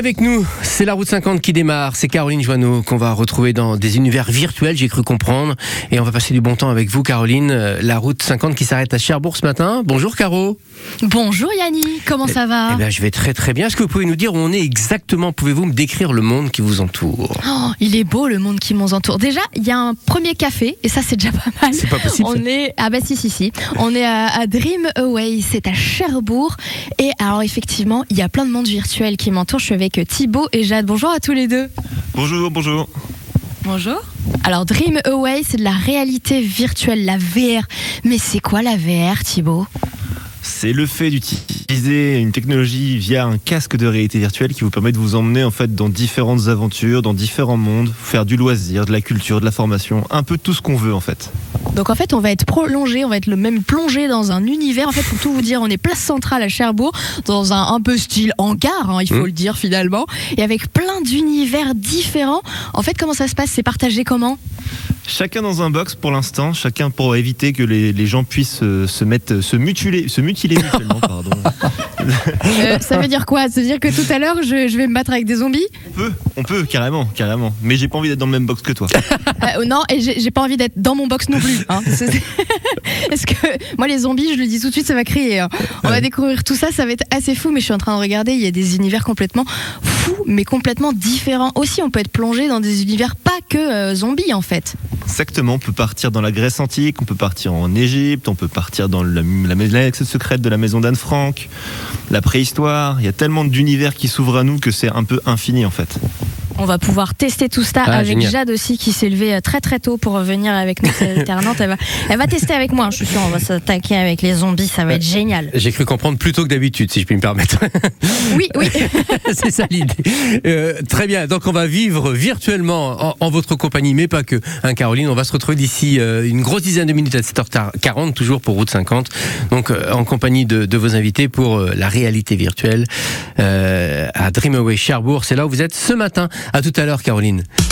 avec nous, c'est la route 50 qui démarre. C'est Caroline Joanneau qu'on va retrouver dans des univers virtuels, j'ai cru comprendre. Et on va passer du bon temps avec vous, Caroline. Euh, la route 50 qui s'arrête à Cherbourg ce matin. Bonjour, Caro. Bonjour, Yanni. Comment ça va eh bien, Je vais très très bien. Est-ce que vous pouvez nous dire où on est exactement? Pouvez-vous me décrire le monde qui vous entoure? Oh, Il est beau, le monde qui nous entoure. Déjà, il y a un premier café, et ça, c'est déjà pas mal. C'est pas possible. On est. Ah, bah si, si, si. On est à, Dream Away. C'est à Cherbourg. Et alors, effectivement, il y a plein de monde virtuel qui m'entoure. Je suis avec Thibaut et Jade. Bonjour à tous les deux. Bonjour, bonjour. Bonjour. Alors Dream Away, c'est de la réalité virtuelle, la VR. Mais c'est quoi la VR, Thibaut? C'est le fait d'utiliser une technologie via un casque de réalité virtuelle qui vous permet de vous emmener en fait dans différentes aventures, dans différents mondes, faire du loisir, de la culture, de la formation, un peu tout ce qu'on veut en fait. Donc en fait, on va être prolongé, on va être le même plongé dans un univers. En fait, pour tout vous dire, on est place centrale à Cherbourg, dans un un peu style hangar, hein, il faut mmh. le dire finalement, et avec plein d'univers différents. En fait, comment ça se passe? C'est partagé comment? Chacun dans un box pour l'instant, chacun pour éviter que les, gens puissent euh, se mettre, se mutiler, se mutiler mutuellement, pardon. Euh, ça veut dire quoi? Ça veut dire que tout à l'heure, je, vais me battre avec des zombies? On peut, on peut, carrément, carrément. Mais j'ai pas envie d'être dans le même box que toi. Euh, non, et j'ai pas envie d'être dans mon box non plus. Hein. Est-ce que moi les zombies, je le dis tout de suite, ça va crier. Hein. On va découvrir tout ça, ça va être assez fou. Mais je suis en train de regarder, il y a des univers complètement mais complètement différents. Aussi, on peut être plongé dans des univers pas que zombies en fait. Exactement, on peut partir dans la Grèce antique, on peut partir en Égypte, on peut partir dans la, la, secrète de la maison d'Anne Frank, la préhistoire. Il y a tellement d'univers qui s'ouvrent à nous que c'est un peu infini en fait. On va pouvoir tester tout ça ah, avec Jade aussi qui s'est levée euh, très très tôt pour venir avec notre alternante. Elle va, elle va tester avec moi. Je suis sûr, on va s'attaquer avec les zombies. Ça va être génial. J'ai cru comprendre plus tôt que d'habitude, si je puis me permettre. Oui, oui. C'est ça l'idée. Euh, très bien. Donc on va vivre virtuellement en, votre compagnie, mais pas que. Hein, Caroline, on va se retrouver d'ici euh, une grosse dizaine de minutes à 7h40, toujours pour Route 50. Donc en compagnie de, de, vos invités pour la réalité virtuelle à Dreamaway Cherbourg. C'est là où vous êtes ce matin. À tout à l'heure, Caroline.